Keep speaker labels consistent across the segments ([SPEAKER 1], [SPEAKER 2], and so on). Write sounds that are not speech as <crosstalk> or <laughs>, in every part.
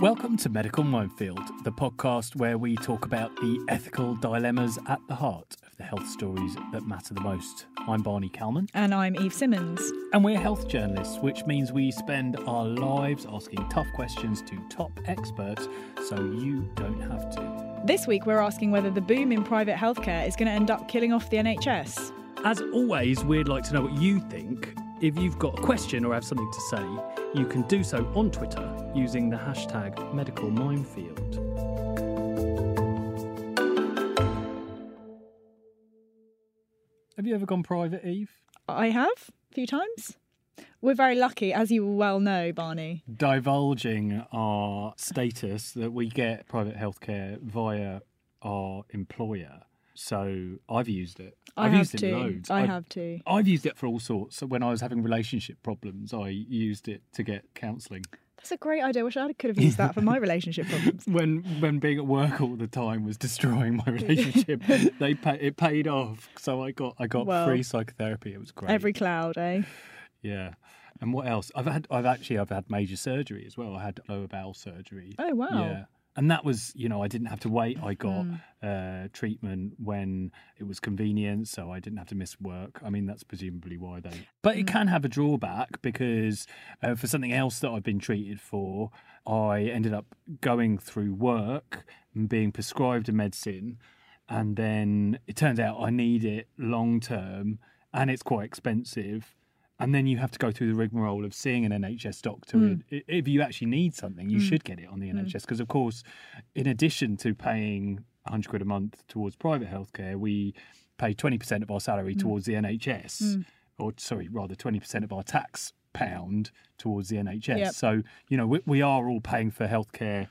[SPEAKER 1] Welcome to Medical Minefield, the podcast where we talk about the ethical dilemmas at the heart of the health stories that matter the most. I'm Barney Calman.
[SPEAKER 2] And I'm Eve Simmons.
[SPEAKER 1] And we're health journalists, which means we spend our lives asking tough questions to top experts so you don't have to.
[SPEAKER 2] This week, we're asking whether the boom in private healthcare is going to end up killing off the NHS.
[SPEAKER 1] As always, we'd like to know what you think. If you've got a question or have something to say, you can do so on Twitter using the hashtag medical minefield. Have you ever gone private, Eve?
[SPEAKER 2] I have a few times. We're very lucky, as you well know, Barney.
[SPEAKER 1] Divulging our status that we get private healthcare via our employer. So I've used it.
[SPEAKER 2] I
[SPEAKER 1] I've
[SPEAKER 2] have
[SPEAKER 1] used it loads.
[SPEAKER 2] I
[SPEAKER 1] I've-
[SPEAKER 2] have too.
[SPEAKER 1] I've used it for all sorts. So when I was having relationship problems, I used it to get counselling.
[SPEAKER 2] That's a great idea. I Wish I could have used that for my <laughs> relationship problems.
[SPEAKER 1] When when being at work all the time was destroying my <laughs> relationship, they pay, it paid off. So I got I got
[SPEAKER 2] Well,
[SPEAKER 1] free psychotherapy. It was great.
[SPEAKER 2] Every cloud, eh?
[SPEAKER 1] yeah. And what else? I've had I've actually I've had major surgery as well. I had lower bowel surgery.
[SPEAKER 2] Oh, wow.
[SPEAKER 1] Yeah. And that was, you know, I didn't have to wait. I got
[SPEAKER 2] Hmm.
[SPEAKER 1] uh, treatment when it was convenient, so I didn't have to miss work. I mean, that's presumably why they. But
[SPEAKER 2] Hmm.
[SPEAKER 1] it can have a drawback because uh, for something else that I've been treated for, I ended up going through work and being prescribed a medicine, and then it turns out I need it long term, and it's quite expensive. And then you have to go through the rigmarole of seeing an NHS doctor.
[SPEAKER 2] Mm.
[SPEAKER 1] If you actually need something, you
[SPEAKER 2] Mm.
[SPEAKER 1] should get it on the NHS. Because, of course, in addition to paying 100 quid a month towards private healthcare, we pay 20% of our salary towards the NHS.
[SPEAKER 2] Mm.
[SPEAKER 1] Or, sorry, rather 20% of our tax pound towards the NHS.
[SPEAKER 2] Yep.
[SPEAKER 1] So, you know, we, we are all paying for healthcare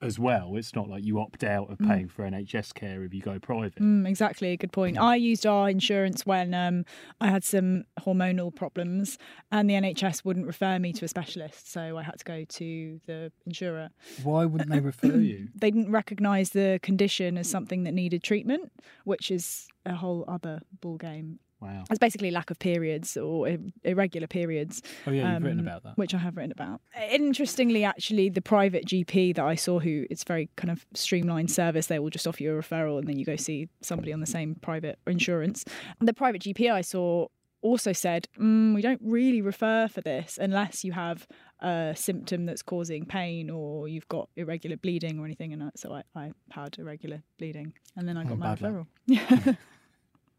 [SPEAKER 1] as well. It's not like you opt out of paying for NHS care if you go private.
[SPEAKER 2] Mm, exactly, good point. I used our insurance when um, I had some hormonal problems, and the NHS wouldn't refer me to a specialist, so I had to go to the insurer.
[SPEAKER 1] Why wouldn't they refer <clears throat> you?
[SPEAKER 2] They didn't recognise the condition as something that needed treatment, which is a whole other ball game.
[SPEAKER 1] Wow.
[SPEAKER 2] It's basically lack of periods or irregular periods.
[SPEAKER 1] Oh, yeah, you've written
[SPEAKER 2] um,
[SPEAKER 1] about that.
[SPEAKER 2] Which I have written about. Interestingly, actually, the private GP that I saw, who it's very kind of streamlined service, they will just offer you a referral and then you go see somebody on the same private insurance. And the private GP I saw also said, mm, we don't really refer for this unless you have a symptom that's causing pain or you've got irregular bleeding or anything. And I- so I, I had irregular bleeding and then I
[SPEAKER 1] Oh,
[SPEAKER 2] got my
[SPEAKER 1] referral. luck. <laughs>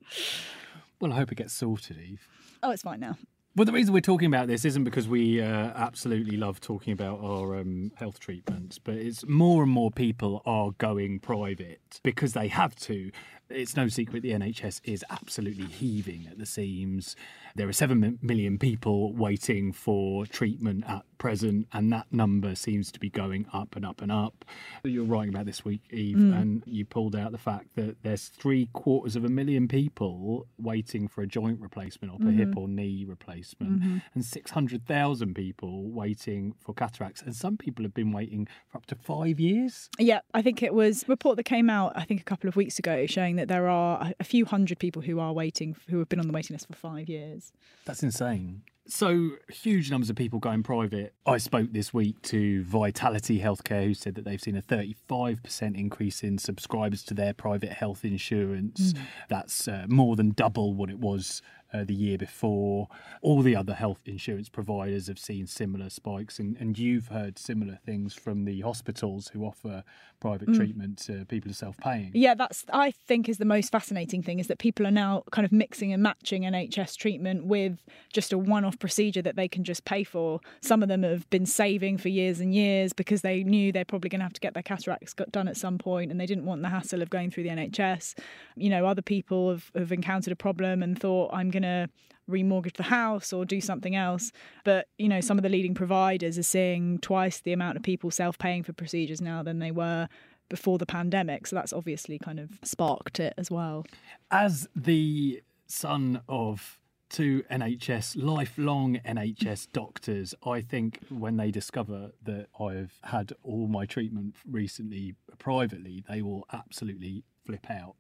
[SPEAKER 1] <laughs> Well, I hope it gets sorted, Eve.
[SPEAKER 2] oh, it's fine now.
[SPEAKER 1] Well, the reason we're talking about this isn't because we uh, absolutely love talking about our um, health treatments, but it's more and more people are going private because they have to. It's no secret the NHS is absolutely heaving at the seams. There are 7 million people waiting for treatment at present, and that number seems to be going up and up and up. You're writing about this week, Eve, mm. and you pulled out the fact that there's three quarters of a million people waiting for a joint replacement or a hip mm-hmm. or knee replacement, mm-hmm. and 600,000 people waiting for cataracts. And some people have been waiting for up to five years.
[SPEAKER 2] Yeah, I think it was a report that came out, I think a couple of weeks ago, showing that there are a- a few hundred people who are waiting, who have been on the waiting list for five years.
[SPEAKER 1] That's insane. So, huge numbers of people going private. I spoke this week to Vitality Healthcare, who said that they've seen a 35% increase in subscribers to their private health insurance. That's uh, more than double what it was uh, the year before. All the other health insurance providers have seen similar spikes, and, and you've heard similar things from the hospitals who offer private treatment to people who are self paying.
[SPEAKER 2] Yeah, that's I think is the most fascinating thing is that people are now kind of mixing and matching NHS treatment with just a one-off procedure that they can just pay for. Some of them have been saving for years and years because they knew they're probably going to have to get their cataracts got done at some point and they didn't want the hassle of going through the NHS. You know, other people have, have encountered a problem and thought I'm going to remortgage the house or do something else. But, you know, some of the leading providers are seeing twice the amount of people self-paying for procedures now than they were before the pandemic. So that's obviously kind of sparked it as well.
[SPEAKER 1] As the son of two NHS, lifelong NHS <laughs> doctors, I think when they discover that I've had all my treatment recently privately, they will absolutely flip out.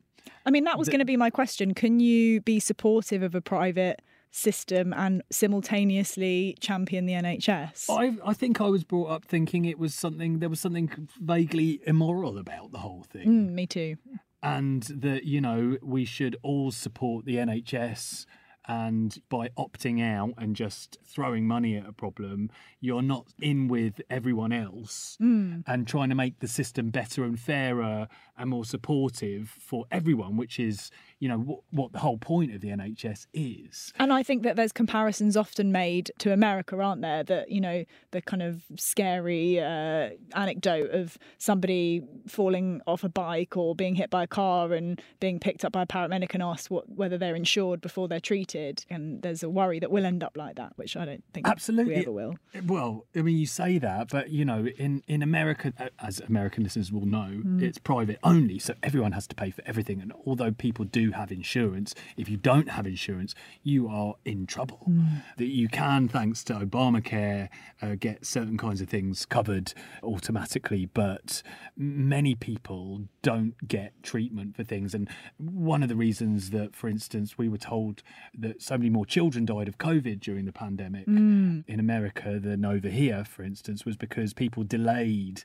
[SPEAKER 2] I mean, that was
[SPEAKER 1] The-
[SPEAKER 2] going to be my question. Can you be supportive of a private system and simultaneously champion the NHS?
[SPEAKER 1] I, I think I was brought up thinking it was something, there was something vaguely immoral about the whole thing.
[SPEAKER 2] Mm, me too.
[SPEAKER 1] And that, you know, we should all support the NHS and by opting out and just throwing money at a problem, you're not in with everyone else
[SPEAKER 2] mm.
[SPEAKER 1] and trying to make the system better and fairer and more supportive for everyone, which is, you know, what, what the whole point of the NHS is.
[SPEAKER 2] And I think that there's comparisons often made to America, aren't there? That, you know, the kind of scary uh, anecdote of somebody falling off a bike or being hit by a car and being picked up by a paramedic and asked what, whether they're insured before they're treated. And there's a worry that we'll end up like that, which I don't think
[SPEAKER 1] Absolutely.
[SPEAKER 2] we ever will.
[SPEAKER 1] Well, I mean, you say that, but, you know, in, in America, as American listeners will know, mm. it's private only, so everyone has to pay for everything. And although people do have insurance, if you don't have insurance, you are in trouble.
[SPEAKER 2] Mm.
[SPEAKER 1] That you can, thanks to Obamacare, uh, get certain kinds of things covered automatically, but many people don't get treatment for things. And one of the reasons that, for instance, we were told that so many more children died of COVID during the pandemic
[SPEAKER 2] mm.
[SPEAKER 1] in America than over here, for instance, was because people delayed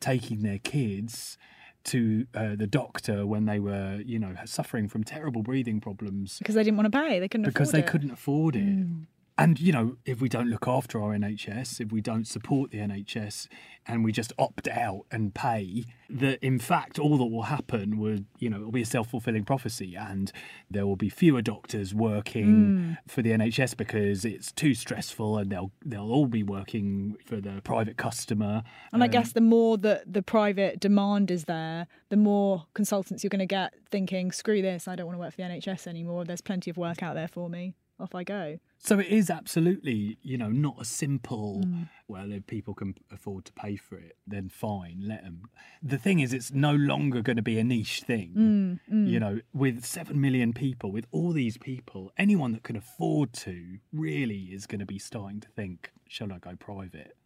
[SPEAKER 1] taking their kids to uh, the doctor when they were, you know, suffering from terrible breathing problems
[SPEAKER 2] because they didn't want to pay. They couldn't
[SPEAKER 1] because they
[SPEAKER 2] it.
[SPEAKER 1] couldn't afford it.
[SPEAKER 2] Mm.
[SPEAKER 1] And you know, if we don't look after our NHS, if we don't support the NHS, and we just opt out and pay, that in fact all that will happen would, you know, it'll be a self fulfilling prophecy, and there will be fewer doctors working
[SPEAKER 2] mm.
[SPEAKER 1] for the NHS because it's too stressful, and they'll they'll all be working for the private customer.
[SPEAKER 2] And um, I guess the more that the private demand is there, the more consultants you're going to get thinking, "Screw this! I don't want to work for the NHS anymore. There's plenty of work out there for me." off I go.
[SPEAKER 1] So it is absolutely, you know, not a simple,
[SPEAKER 2] mm.
[SPEAKER 1] well, if people can afford to pay for it, then fine, let them. The thing is, it's no longer going to be a niche thing.
[SPEAKER 2] Mm, mm.
[SPEAKER 1] You know, with 7 million people, with all these people, anyone that can afford to really is going to be starting to think, shall I go private?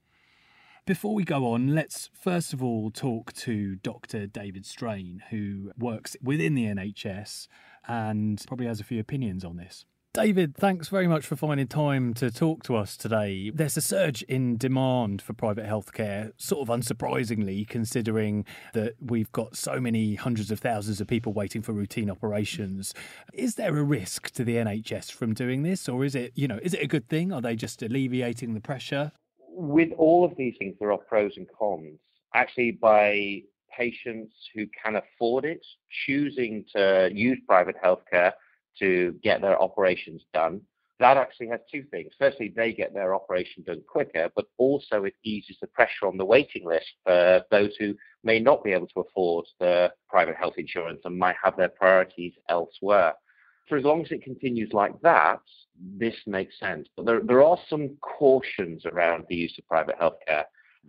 [SPEAKER 1] Before we go on, let's first of all talk to Dr. David Strain, who works within the NHS and probably has a few opinions on this. David, thanks very much for finding time to talk to us today. There's a surge in demand for private healthcare, sort of unsurprisingly, considering that we've got so many hundreds of thousands of people waiting for routine operations. Is there a risk to the NHS from doing this, or is it, you know, is it a good thing? Are they just alleviating the pressure?
[SPEAKER 3] With all of these things, there are pros and cons. Actually, by patients who can afford it choosing to use private healthcare to get their operations done. That actually has two things. Firstly, they get their operation done quicker, but also it eases the pressure on the waiting list for those who may not be able to afford the private health insurance and might have their priorities elsewhere. For as long as it continues like that, this makes sense. But there, there are some cautions around the use of private healthcare.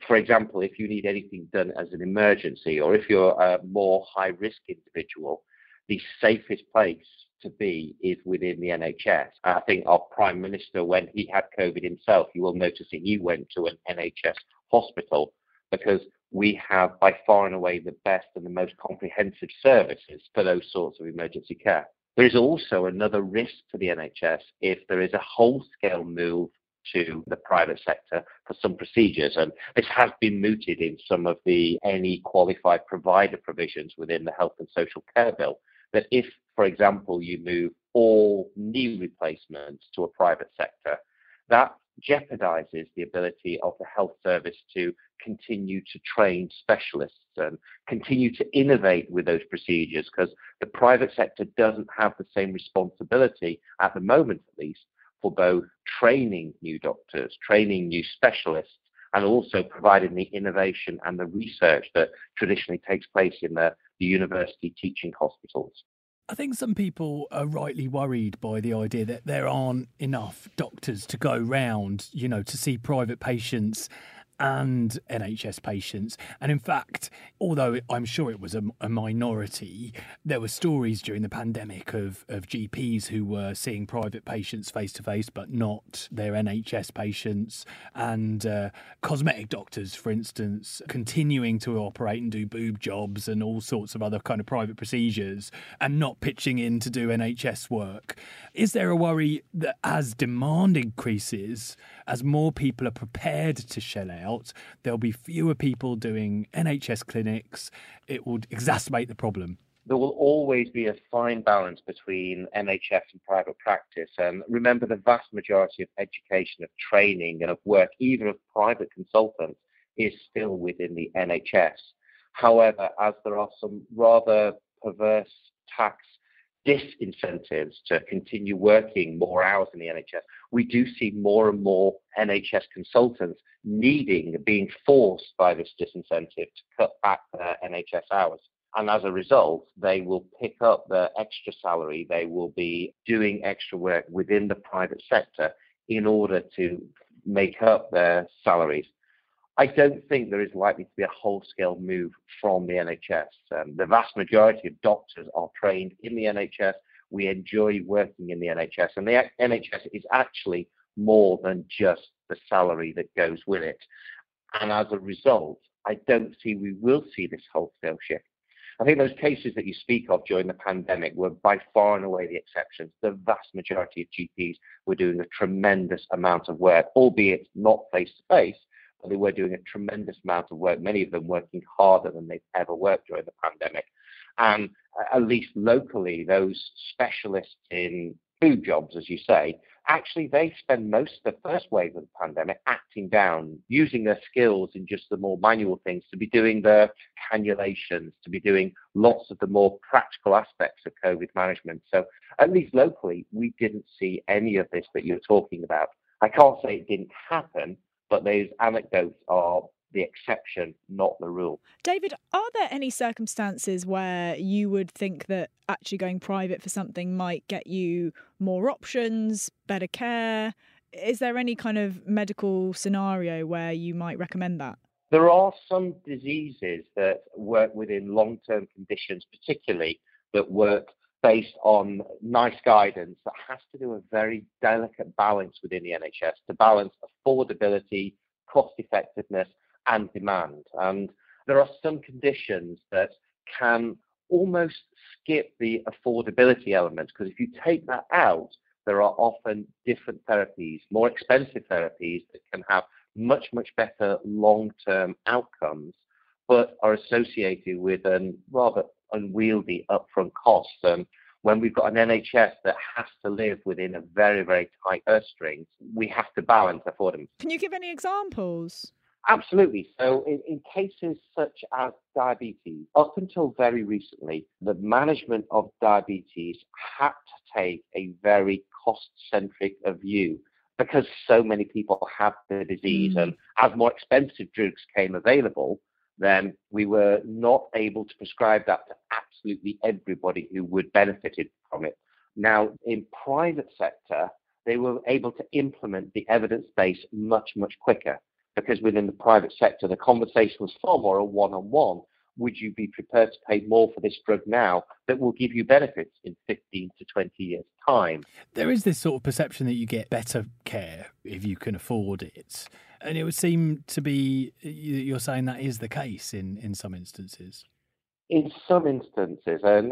[SPEAKER 3] For example, if you need anything done as an emergency or if you're a more high risk individual, the safest place to be is within the NHS. I think our Prime Minister, when he had COVID himself, you will notice that he went to an NHS hospital because we have by far and away the best and the most comprehensive services for those sorts of emergency care. There is also another risk to the NHS if there is a whole scale move to the private sector for some procedures. And this has been mooted in some of the any qualified provider provisions within the Health and Social Care Bill that if, for example, you move all knee replacements to a private sector, that jeopardizes the ability of the health service to continue to train specialists and continue to innovate with those procedures because the private sector doesn't have the same responsibility at the moment at least for both training new doctors, training new specialists, and also providing the innovation and the research that traditionally takes place in the, the university teaching hospitals.
[SPEAKER 1] I think some people are rightly worried by the idea that there aren't enough doctors to go round, you know, to see private patients and NHS patients. And in fact, although I'm sure it was a, a minority, there were stories during the pandemic of, of GPs who were seeing private patients face to face, but not their NHS patients, and uh, cosmetic doctors, for instance, continuing to operate and do boob jobs and all sorts of other kind of private procedures and not pitching in to do NHS work. Is there a worry that as demand increases, as more people are prepared to shell out, there'll be fewer people doing NHS clinics? It would exacerbate the problem
[SPEAKER 3] there will always be a fine balance between NHS and private practice. And remember, the vast majority of education, of training, and of work, even of private consultants, is still within the NHS. However, as there are some rather perverse tax disincentives to continue working more hours in the NHS, we do see more and more NHS consultants needing, being forced by this disincentive to cut back their NHS hours. And as a result, they will pick up the extra salary, they will be doing extra work within the private sector in order to make up their salaries. I don't think there is likely to be a whole scale move from the NHS. Um, the vast majority of doctors are trained in the NHS. We enjoy working in the NHS, and the NHS is actually more than just the salary that goes with it. And as a result, I don't see we will see this wholesale shift. I think those cases that you speak of during the pandemic were by far and away the exceptions. The vast majority of GPs were doing a tremendous amount of work, albeit not face to face, they were doing a tremendous amount of work, many of them working harder than they've ever worked during the pandemic. And uh, at least locally, those specialists in food jobs, as you say, actually they spend most of the first wave of the pandemic acting down, using their skills in just the more manual things to be doing the cannulations, to be doing lots of the more practical aspects of COVID management. So at least locally, we didn't see any of this that you're talking about. I can't say it didn't happen, but those anecdotes are the exception, not the rule.
[SPEAKER 2] David, are there any circumstances where you would think that actually going private for something might get you more options, better care? Is there any kind of medical scenario where you might recommend that?
[SPEAKER 3] There are some diseases that work within long term conditions, particularly that work based on NICE guidance that has to do a very delicate balance within the NHS to balance affordability, cost effectiveness, and demand. And there are some conditions that can almost skip the affordability element because if you take that out, there are often different therapies, more expensive therapies that can have much, much better long term outcomes, but are associated with a rather unwieldy upfront costs. And when we've got an NHS that has to live within a very, very tight purse strings, we have to balance affordability.
[SPEAKER 2] Can you give any examples?
[SPEAKER 3] Absolutely. So, in, in, cases such as diabetes, up until very recently, the management of diabetes had to take a very cost centric view because so many people have the disease. Mm. And as more expensive drugs came available, then we were not able to prescribe that to absolutely everybody who would benefited from it. Now, in private sector, they were able to implement the evidence base much, much quicker because within the private sector, the conversation was far more a one-on-one. Would you be prepared to pay more for this drug now that will give you benefits in 15 to 20 years' time?
[SPEAKER 1] There is this sort of perception that you get better care if you can afford it. And it would seem to be, you're saying that is the case in, in some instances.
[SPEAKER 3] In some instances, and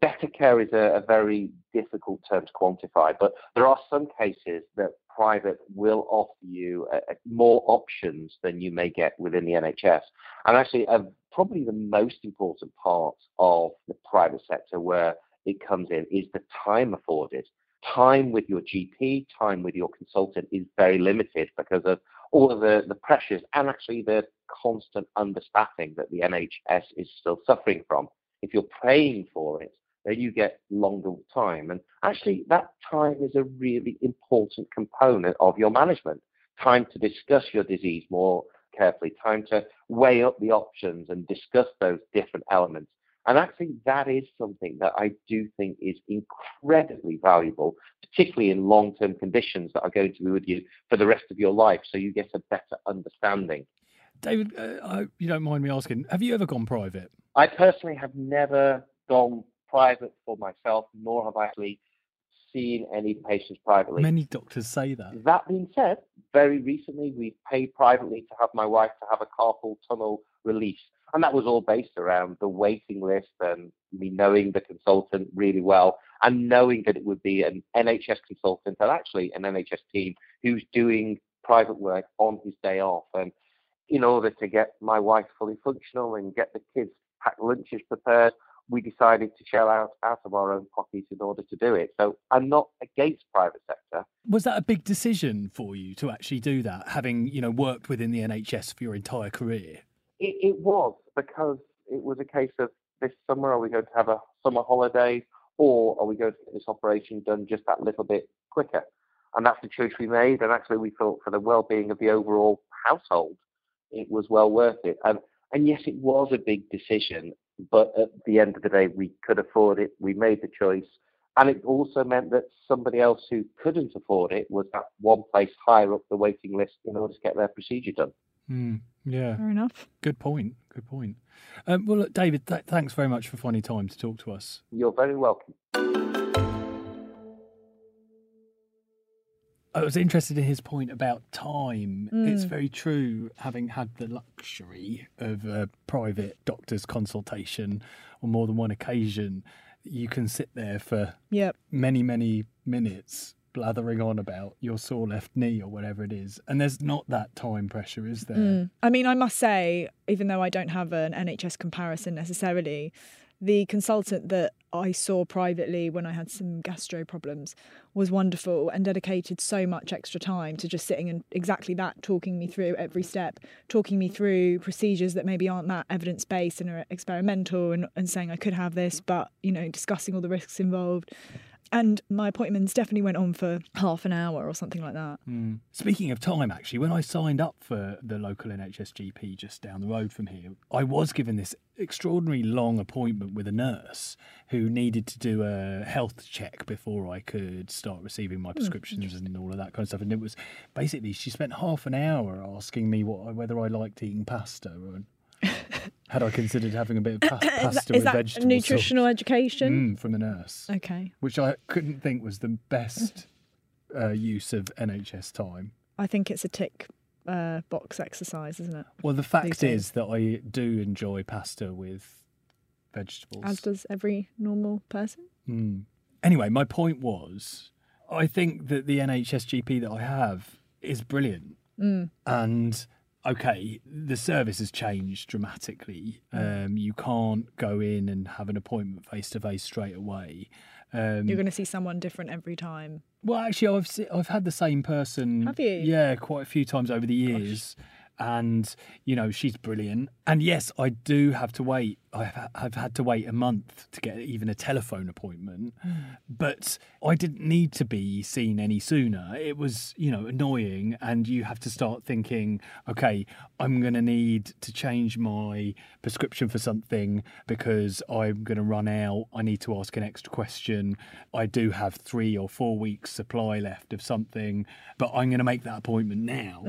[SPEAKER 3] better care is a, a very difficult term to quantify, but there are some cases that private will offer you uh, uh, more options than you may get within the NHS. And actually, uh, probably the most important part of the private sector where it comes in is the time afforded. Time with your GP, time with your consultant is very limited because of all of the, the pressures and actually the constant understaffing that the NHS is still suffering from. If you're paying for it, then you get longer time. And actually, that time is a really important component of your management. Time to discuss your disease more carefully, time to weigh up the options and discuss those different elements. And actually, that is something that I do think is incredibly valuable, particularly in long term conditions that are going to be with you for the rest of your life. So you get a better understanding.
[SPEAKER 1] David, uh, I you don't mind me asking, have you ever gone private?
[SPEAKER 3] I personally have never gone private for myself, nor have I actually seen any patients privately.
[SPEAKER 1] Many doctors say that.
[SPEAKER 3] That being said, very recently we paid privately to have my wife to have a carpal tunnel release. And that was all based around the waiting list and me knowing the consultant really well and knowing that it would be an NHS consultant and actually an NHS team who's doing private work on his day off. And in order to get my wife fully functional and get the kids packed lunches prepared, we decided to shell out out of our own pockets in order to do it. So I'm not against private sector.
[SPEAKER 1] Was that a big decision for you to actually do that, having you know worked within the NHS for your entire career?
[SPEAKER 3] It, it was because it was a case of this summer are we going to have a summer holiday or are we going to get this operation done just that little bit quicker? And that's the choice we made. And actually, we thought for the well-being of the overall household, it was well worth it. And and yes, it was a big decision, but at the end of the day, we could afford it. We made the choice. And it also meant that somebody else who couldn't afford it was at one place higher up the waiting list in order to get their procedure done.
[SPEAKER 1] Mm, yeah.
[SPEAKER 2] Fair enough.
[SPEAKER 1] Good point. Good point. Um, well, look, David, th- thanks very much for finding time to talk to us.
[SPEAKER 3] You're very welcome.
[SPEAKER 1] I was interested in his point about time.
[SPEAKER 2] Mm.
[SPEAKER 1] It's very true, having had the luxury of a private doctor's consultation on more than one occasion, you can sit there for
[SPEAKER 2] Yep.
[SPEAKER 1] many, many minutes blathering on about your sore left knee or whatever it is. And there's not that time pressure, is there?
[SPEAKER 2] Mm. I mean, I must say, even though I don't have an NHS comparison necessarily, the consultant that I saw privately when I had some gastro problems was wonderful and dedicated so much extra time to just sitting and exactly that, talking me through every step, talking me through procedures that maybe aren't that evidence based and are experimental and, and saying I could have this, but, you know, discussing all the risks involved. And my appointments definitely went on for half an hour or something like that.
[SPEAKER 1] Mm. Speaking of time, actually, when I signed up for the local NHS GP just down the road from here, I was given this extraordinary long appointment with a nurse who needed to do a health check before I could start receiving my prescriptions and all of that kind of stuff. And it was basically she spent half an hour asking me what whether I liked eating pasta or <laughs> had I considered having a bit of pa-
[SPEAKER 2] is
[SPEAKER 1] pasta
[SPEAKER 2] that,
[SPEAKER 1] with
[SPEAKER 2] is that nutritional education?
[SPEAKER 1] Mm, from the nurse,
[SPEAKER 2] Okay.
[SPEAKER 1] which I couldn't think was the best uh, use of NHS time.
[SPEAKER 2] I think it's a tick uh, box exercise, isn't it?
[SPEAKER 1] Well, the fact is that I do enjoy pasta with vegetables.
[SPEAKER 2] As does every normal person.
[SPEAKER 1] Mm. Anyway, my point was I think that the NHS GP that I have is brilliant.
[SPEAKER 2] Mm.
[SPEAKER 1] And okay, the service has changed dramatically. Um, you can't go in and have an appointment face to face straight away. Um,
[SPEAKER 2] You're going to see someone different every time.
[SPEAKER 1] well, actually, I've se- I've had the same person.
[SPEAKER 2] Have you?
[SPEAKER 1] Yeah, quite a few times over the years, and you know she's brilliant. And yes, I do have to wait. I've I've had to wait a month to get even a telephone appointment,
[SPEAKER 2] Hmm.
[SPEAKER 1] but I didn't need to be seen any sooner. It was you know annoying, and you have to start thinking, okay, I'm going to need to change my prescription for something because I'm going to run out. I need to ask an extra question. I do have three or four weeks supply left of something, but I'm going to make that appointment now.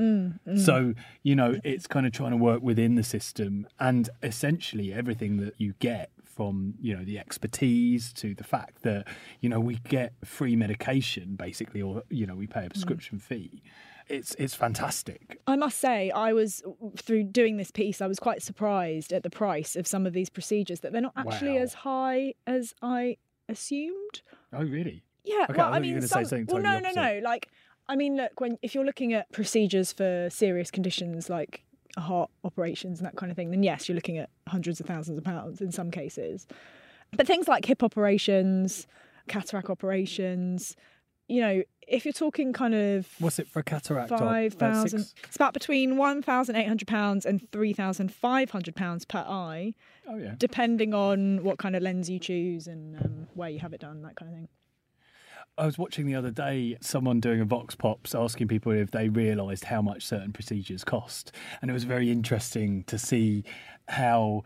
[SPEAKER 1] So, you know, it's kind of trying to work within the system and essentially everything that you get from, you know, the expertise to the fact that, you know, we get free medication basically, or, you know, we pay a mm. prescription fee. It's, it's fantastic.
[SPEAKER 2] I must say, I was through doing this piece, I was quite surprised at the price of some of these procedures that they're not actually
[SPEAKER 1] Wow.
[SPEAKER 2] as high as I assumed.
[SPEAKER 1] Oh, really?
[SPEAKER 2] Yeah,
[SPEAKER 1] Okay,
[SPEAKER 2] well,
[SPEAKER 1] thought
[SPEAKER 2] I mean,
[SPEAKER 1] were gonna say
[SPEAKER 2] some, well,
[SPEAKER 1] totally
[SPEAKER 2] no, no, no. Like, I mean, look, when if you're looking at procedures for serious conditions like heart operations and that kind of thing, then yes, you're looking at hundreds of thousands of pounds in some cases. But things like hip operations, cataract operations, you know, if you're talking kind of
[SPEAKER 1] What's it for a cataract? Five thousand.
[SPEAKER 2] five
[SPEAKER 1] About
[SPEAKER 2] thousand,
[SPEAKER 1] six-
[SPEAKER 2] it's about between one thousand eight hundred pounds and three thousand five hundred pounds per eye,
[SPEAKER 1] Oh, yeah.
[SPEAKER 2] depending on what kind of lens you choose and um, where you have it done, that kind of thing.
[SPEAKER 1] I was watching the other day someone doing a Vox Pops asking people if they realised how much certain procedures cost. And it was very interesting to see how.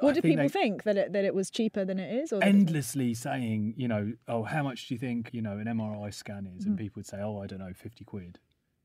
[SPEAKER 2] What
[SPEAKER 1] I
[SPEAKER 2] do
[SPEAKER 1] think
[SPEAKER 2] people
[SPEAKER 1] they
[SPEAKER 2] think that it that it was cheaper than it is? Or
[SPEAKER 1] Endlessly saying, you know, oh, how much do you think, you know, an MRI scan is?
[SPEAKER 2] Mm.
[SPEAKER 1] And people would say, oh, I don't know, 50 quid.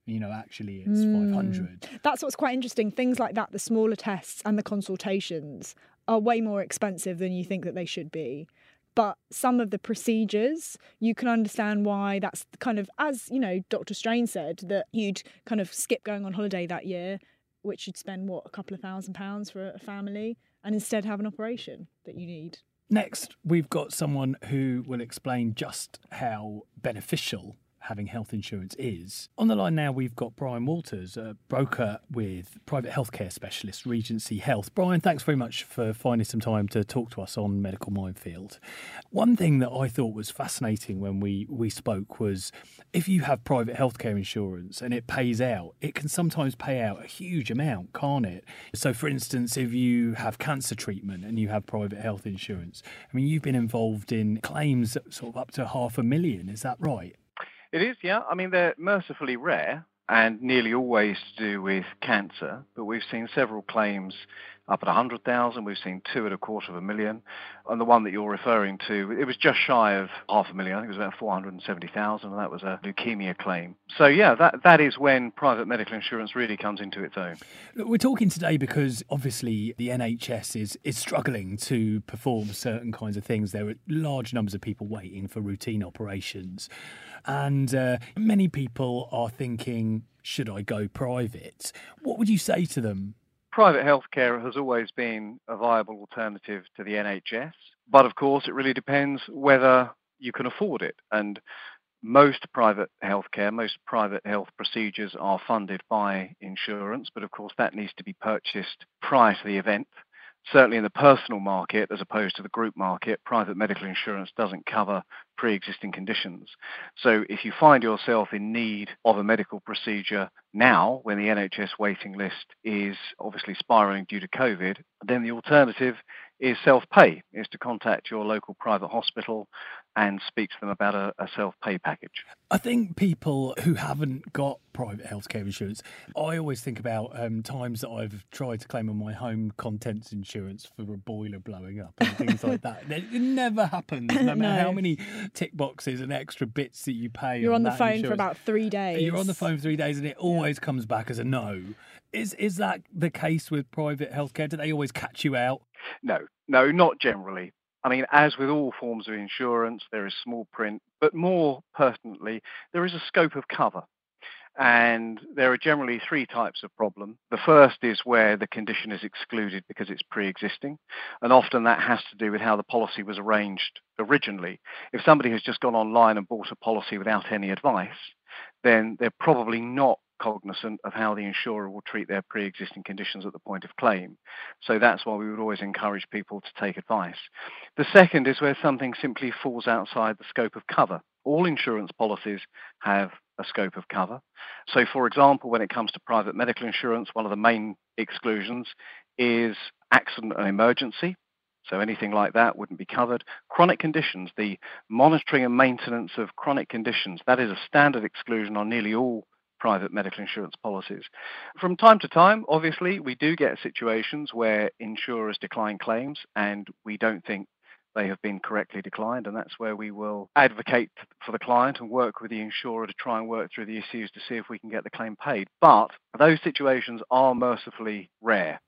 [SPEAKER 1] You know, actually, it's mm. 500.
[SPEAKER 2] That's what's quite interesting. Things like that, the smaller tests and the consultations, are way more expensive than you think that they should be but some of the procedures you can understand why that's kind of as you know dr strain said that you'd kind of skip going on holiday that year which you'd spend what a couple of thousand pounds for a family and instead have an operation that you need.
[SPEAKER 1] Next we've got someone who will explain just how beneficial having health insurance is. On the line now, we've got Brian Walters, a broker with private healthcare specialist Regency Health. Brian, thanks very much for finding some time to talk to us on Medical Minefield. One thing that I thought was fascinating when we, we spoke was if you have private healthcare insurance and it pays out, it can sometimes pay out a huge amount, can't it? So, for instance, if you have cancer treatment and you have private health insurance, I mean, you've been involved in claims sort of up to half a million, is that right?
[SPEAKER 4] It is, yeah. I mean, they're mercifully rare and nearly always to do with cancer, but we've seen several claims up at 100,000. We've seen two at a quarter of a million. And the one that you're referring to, it was just shy of half a million. I think it was about 470,000, and that was a leukemia claim. So, yeah, that, that is when private medical insurance really comes into its own.
[SPEAKER 1] We're talking today because obviously the NHS is, is struggling to perform certain kinds of things. There are large numbers of people waiting for routine operations. And uh, many people are thinking, should I go private? What would you say to them?
[SPEAKER 4] private healthcare has always been a viable alternative to the NHS, but of course it really depends whether you can afford it. And most private healthcare, most private health procedures are funded by insurance, but of course that needs to be purchased prior to the event. Certainly in the personal market, as opposed to the group market, private medical insurance doesn't cover pre existing conditions. So if you find yourself in need of a medical procedure now, when the NHS waiting list is obviously spiraling due to COVID, then the alternative is self-pay, is to contact your local private hospital and speak to them about a, a self-pay package.
[SPEAKER 1] I think people who haven't got private healthcare insurance, I always think about um, times that I've tried to claim on my home contents insurance for a boiler blowing up and things like that. <laughs> It never happens, no <laughs> matter no. how many tick boxes and extra bits that you pay.
[SPEAKER 2] You're
[SPEAKER 1] on,
[SPEAKER 2] on
[SPEAKER 1] the
[SPEAKER 2] phone
[SPEAKER 1] insurance.
[SPEAKER 2] for about three days.
[SPEAKER 1] You're on the phone for three days, and it always yeah. comes back as a no. Is is that the case with private healthcare? Do they always catch you out?
[SPEAKER 4] No, no, not generally. I mean, as with all forms of insurance, there is small print, but more pertinently, there is a scope of cover. And there are generally three types of problem. The first is where the condition is excluded because it's pre existing. And often that has to do with how the policy was arranged originally. If somebody has just gone online and bought a policy without any advice, then they're probably not cognizant of how the insurer will treat their pre-existing conditions at the point of claim. So that's why we would always encourage people to take advice. The second is where something simply falls outside the scope of cover. All insurance policies have a scope of cover. So for example, when it comes to private medical insurance, one of the main exclusions is accident and emergency. So anything like that wouldn't be covered. Chronic conditions, the monitoring and maintenance of chronic conditions, that is a standard exclusion on nearly all private medical insurance policies. From time to time, obviously, we do get situations where insurers decline claims and we don't think they have been correctly declined, and that's where we will advocate for the client and work with the insurer to try and work through the issues to see if we can get the claim paid. But those situations are mercifully rare.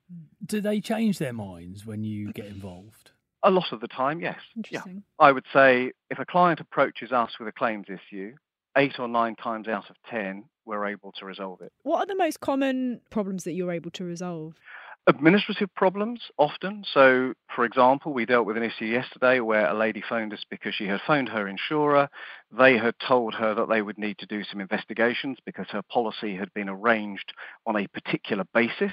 [SPEAKER 1] Do they change their minds when you get involved?
[SPEAKER 4] A lot of the time, yes. Yeah. I would say if a client approaches us with a claims issue, eight or nine times out of ten, we're able to resolve it.
[SPEAKER 2] What are the most common problems that you're able to resolve?
[SPEAKER 4] Administrative problems often. So, for example, we dealt with an issue yesterday where a lady phoned us because she had phoned her insurer. They had told her that they would need to do some investigations because her policy had been arranged on a particular basis.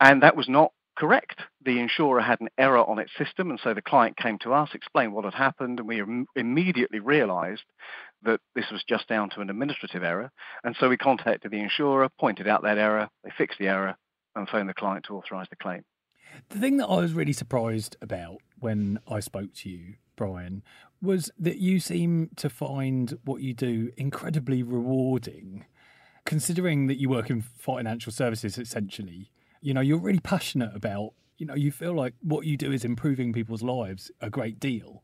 [SPEAKER 4] And that was not correct. The insurer had an error on its system, and so the client came to us, explained what had happened, and we Im- immediately realized that this was just down to an administrative error. And so we contacted the insurer, pointed out that error, they fixed the error, and phoned the client to authorize the claim.
[SPEAKER 1] The thing that I was really surprised about when I spoke to you, Brian, was that you seem to find what you do incredibly rewarding, considering that you work in financial services essentially. You know, you're really passionate about, you know, you feel like what you do is improving people's lives a great deal.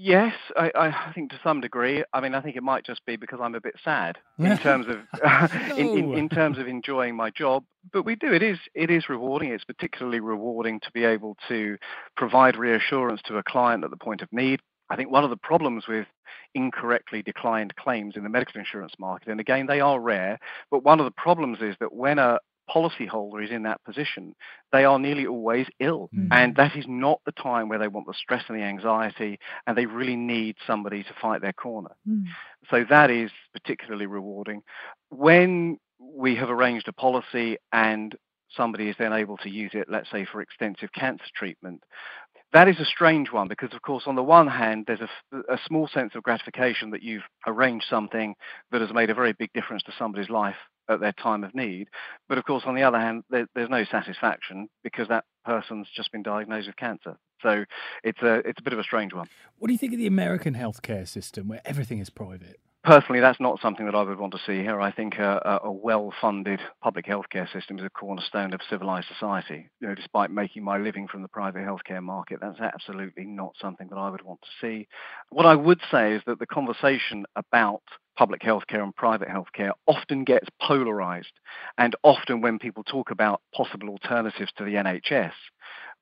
[SPEAKER 4] Yes, I, I think to some degree. I mean, I think it might just be because I'm a bit sad in <laughs> terms of <laughs> in, in, in, terms of enjoying my job. But we do. It is it is rewarding. It's particularly rewarding to be able to provide reassurance to a client at the point of need. I think one of the problems with incorrectly declined claims in the medical insurance market, and again, they are rare, but one of the problems is that when a, policyholder is in that position, they are nearly always ill. Mm. And that is not the time where they want the stress and the anxiety, and they really need somebody to fight their corner. Mm. So that is particularly rewarding. When we have arranged a policy and somebody is then able to use it, let's say for extensive cancer treatment, that is a strange one because, of course, on the one hand, there's a, a, small sense of gratification that you've arranged something that has made a very big difference to somebody's life at their time of need. But of course, on the other hand, there, there's no satisfaction because that person's just been diagnosed with cancer. So it's a it's a bit of a strange one.
[SPEAKER 1] What do you think of the American healthcare system, where everything is private?
[SPEAKER 4] Personally, that's not something that I would want to see here. I think uh, a, a well-funded public healthcare system is a cornerstone of civilized society. You know, despite making my living from the private healthcare market, that's absolutely not something that I would want to see. What I would say is that the conversation about public healthcare and private healthcare often gets polarized. And often, when people talk about possible alternatives to the NHS,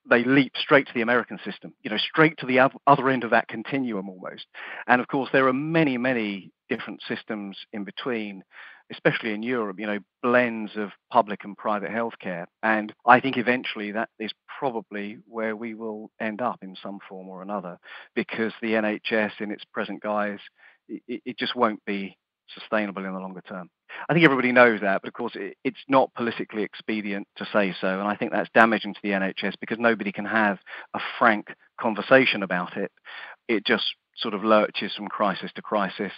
[SPEAKER 4] they leap straight to the American system, you know, straight to the other end of that continuum almost. And of course, there are many, many different systems in between, especially in Europe, you know, blends of public and private healthcare. And I think eventually that is probably where we will end up in some form or another, because the NHS in its present guise it, it just won't be sustainable in the longer term. I think everybody knows that, but of course it, it's not politically expedient to say so, and I think that's damaging to the NHS because nobody can have a frank conversation about it. It just sort of lurches from crisis to crisis,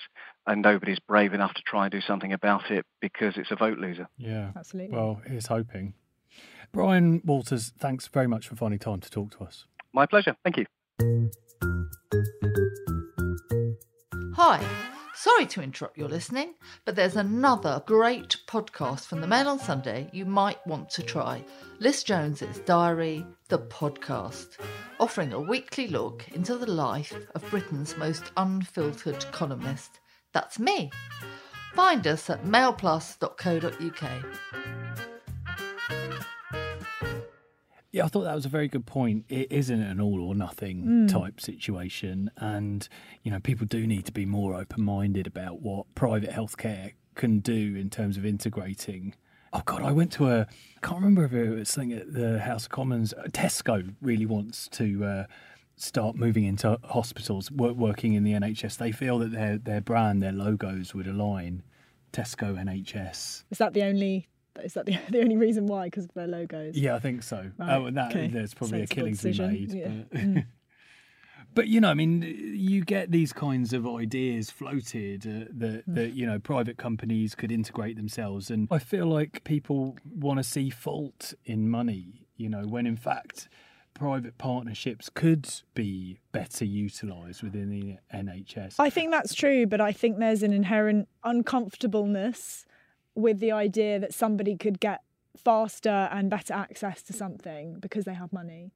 [SPEAKER 4] and nobody's brave enough to try and do something about it because it's a vote loser.
[SPEAKER 1] Yeah,
[SPEAKER 2] absolutely.
[SPEAKER 1] Well, here's hoping. Brian Walters, thanks very much for finding time to talk to us.
[SPEAKER 4] My pleasure. Thank you.
[SPEAKER 5] Hi, sorry to interrupt your mm. listening, but there's another great podcast from the Mail on Sunday you might want to try. Liz Jones's Diary, the podcast, offering a weekly look into the life of Britain's most unfiltered columnist. That's me. Find us at mailplus.co.uk.
[SPEAKER 1] Yeah, I thought that was a very good point. It isn't an all or nothing mm. type situation. And, you know, people do need to be more open minded about what private healthcare can do in terms of integrating. Oh, God, I went to a, I can't remember if it was something at the House of Commons. Tesco really wants to. Uh, start moving into hospitals, work, working in the NHS. They feel that their their brand, their logos would align. Tesco NHS.
[SPEAKER 2] Is that the only is that the, <laughs> the only reason why? Because of their logos?
[SPEAKER 1] Yeah, I think so. Right. Oh, that okay. there's probably Sensible a killing decision. to be made. Yeah. But, mm. <laughs> but, you know, I mean, you get these kinds of ideas floated uh, that mm. that you know private companies could integrate themselves, and I feel like people want to see fault in money. You know, when in fact private partnerships could be better utilised within the NHS.
[SPEAKER 2] I think that's true, but I think there's an inherent uncomfortableness with the idea that somebody could get faster and better access to something because they have money.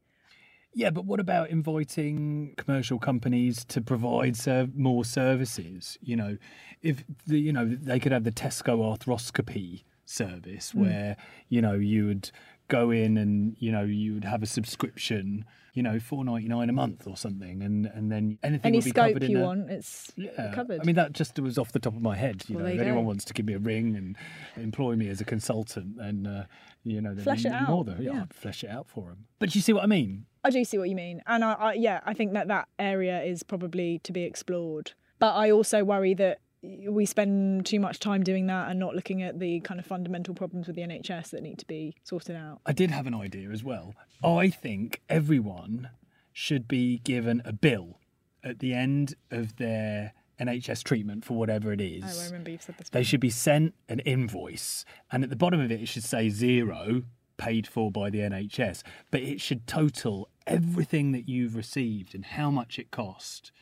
[SPEAKER 1] Yeah, but what about inviting commercial companies to provide more services? You know, if the, you know they could have the Tesco arthroscopy service mm. where you know you would go in and you know you would have a subscription you know four ninety nine a month or something and and then anything
[SPEAKER 2] any
[SPEAKER 1] would be
[SPEAKER 2] scope
[SPEAKER 1] covered
[SPEAKER 2] you
[SPEAKER 1] in
[SPEAKER 2] a, want it's yeah, covered.
[SPEAKER 1] I mean that just was off the top of my head you well, know. if anyone wants to give me a ring and employ me as a consultant and uh, you know
[SPEAKER 2] flesh it out
[SPEAKER 1] more than, yeah, yeah. I'd flesh it out for them but you see what i mean?
[SPEAKER 2] I do see what you mean and I, I yeah i think that that area is probably to be explored. But i also worry that we spend too much time doing that and not looking at the kind of fundamental problems with the NHS that need to be sorted out.
[SPEAKER 1] I did have an idea as well. I think everyone should be given a bill at the end of their NHS treatment for whatever it is.
[SPEAKER 2] Oh, I remember you said this.
[SPEAKER 1] They should be sent an invoice, and at the bottom of it, it should say zero paid for by the NHS, but it should total everything that you've received and how much it cost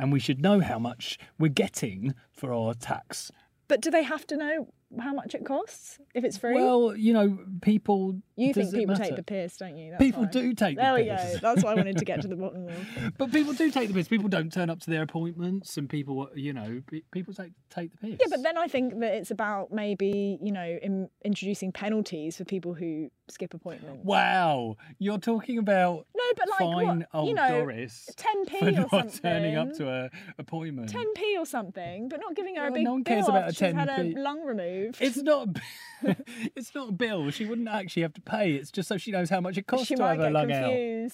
[SPEAKER 1] and we should know how much we're getting for our tax.
[SPEAKER 2] But do they have to know how much it costs if it's free?
[SPEAKER 1] Well, you know, people.
[SPEAKER 2] you think people take the piss, don't you? That's
[SPEAKER 1] People
[SPEAKER 2] why.
[SPEAKER 1] do take the
[SPEAKER 2] There we
[SPEAKER 1] piss.
[SPEAKER 2] go. That's what I wanted to get to the <laughs> bottom of.
[SPEAKER 1] But people do take the piss. People don't turn up to their appointments, and people, you know, people take take the piss.
[SPEAKER 2] Yeah, but then I think that it's about maybe you know in, introducing penalties for people who skip appointments.
[SPEAKER 1] wow, you're talking about
[SPEAKER 2] No, but like
[SPEAKER 1] fine
[SPEAKER 2] what,
[SPEAKER 1] old
[SPEAKER 2] you know,
[SPEAKER 1] Doris
[SPEAKER 2] 10p
[SPEAKER 1] for
[SPEAKER 2] or
[SPEAKER 1] not
[SPEAKER 2] something.
[SPEAKER 1] turning up to a appointment.
[SPEAKER 2] 10p or something, but not giving her a big
[SPEAKER 1] no one
[SPEAKER 2] bill
[SPEAKER 1] cares about
[SPEAKER 2] after
[SPEAKER 1] a
[SPEAKER 2] she's had
[SPEAKER 1] 10p.
[SPEAKER 2] a lung removed.
[SPEAKER 1] It's not. <laughs> it's not a bill. She wouldn't actually have to pay. It's just so she knows how much it costs
[SPEAKER 2] she
[SPEAKER 1] to
[SPEAKER 2] might
[SPEAKER 1] have her
[SPEAKER 2] get
[SPEAKER 1] lung out.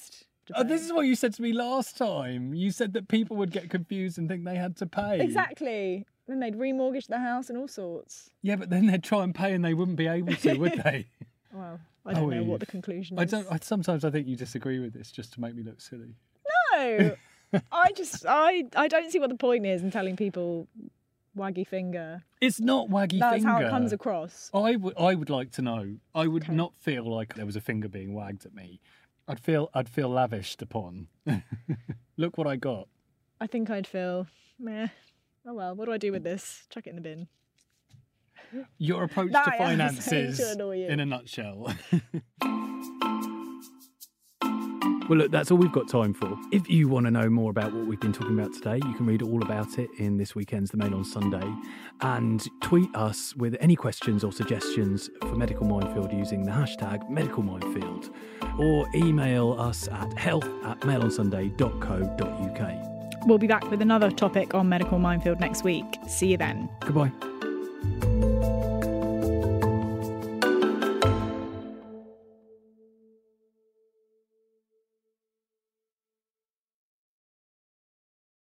[SPEAKER 1] Oh, this is what you said to me last time. You said that people would get confused and think they had to pay.
[SPEAKER 2] exactly. Then they'd remortgage the house and all sorts.
[SPEAKER 1] Yeah, but then they'd try and pay and they wouldn't be able to, would <laughs> they?
[SPEAKER 2] Well, I don't oh, know
[SPEAKER 1] Eve.
[SPEAKER 2] what the conclusion
[SPEAKER 1] I
[SPEAKER 2] is.
[SPEAKER 1] don't. I, sometimes I think you disagree with this just to make me look silly.
[SPEAKER 2] No, <laughs> I just I I don't see what the point is in telling people waggy finger.
[SPEAKER 1] It's not waggy finger.
[SPEAKER 2] That's
[SPEAKER 1] finger.
[SPEAKER 2] how it comes across.
[SPEAKER 1] I would. I would like to know. I would
[SPEAKER 2] Okay.
[SPEAKER 1] not feel like there was a finger being wagged at me. I'd feel. I'd feel lavished upon. <laughs> look what I got.
[SPEAKER 2] I think I'd feel meh. Oh well, what do I do with this? Chuck it in the bin.
[SPEAKER 1] Your approach to
[SPEAKER 2] I am saying
[SPEAKER 1] finances
[SPEAKER 2] annoy you.
[SPEAKER 1] in a nutshell. <laughs> Well, look, that's all we've got time for. If you want to know more about what we've been talking about today, you can read all about it in this weekend's The Mail on Sunday and tweet us with any questions or suggestions for Medical Minefield using the hashtag Medical Minefield or email us at health at mailonsunday.co.uk.
[SPEAKER 2] We'll be back with another topic on medical minefield next week. See you then.
[SPEAKER 1] Goodbye.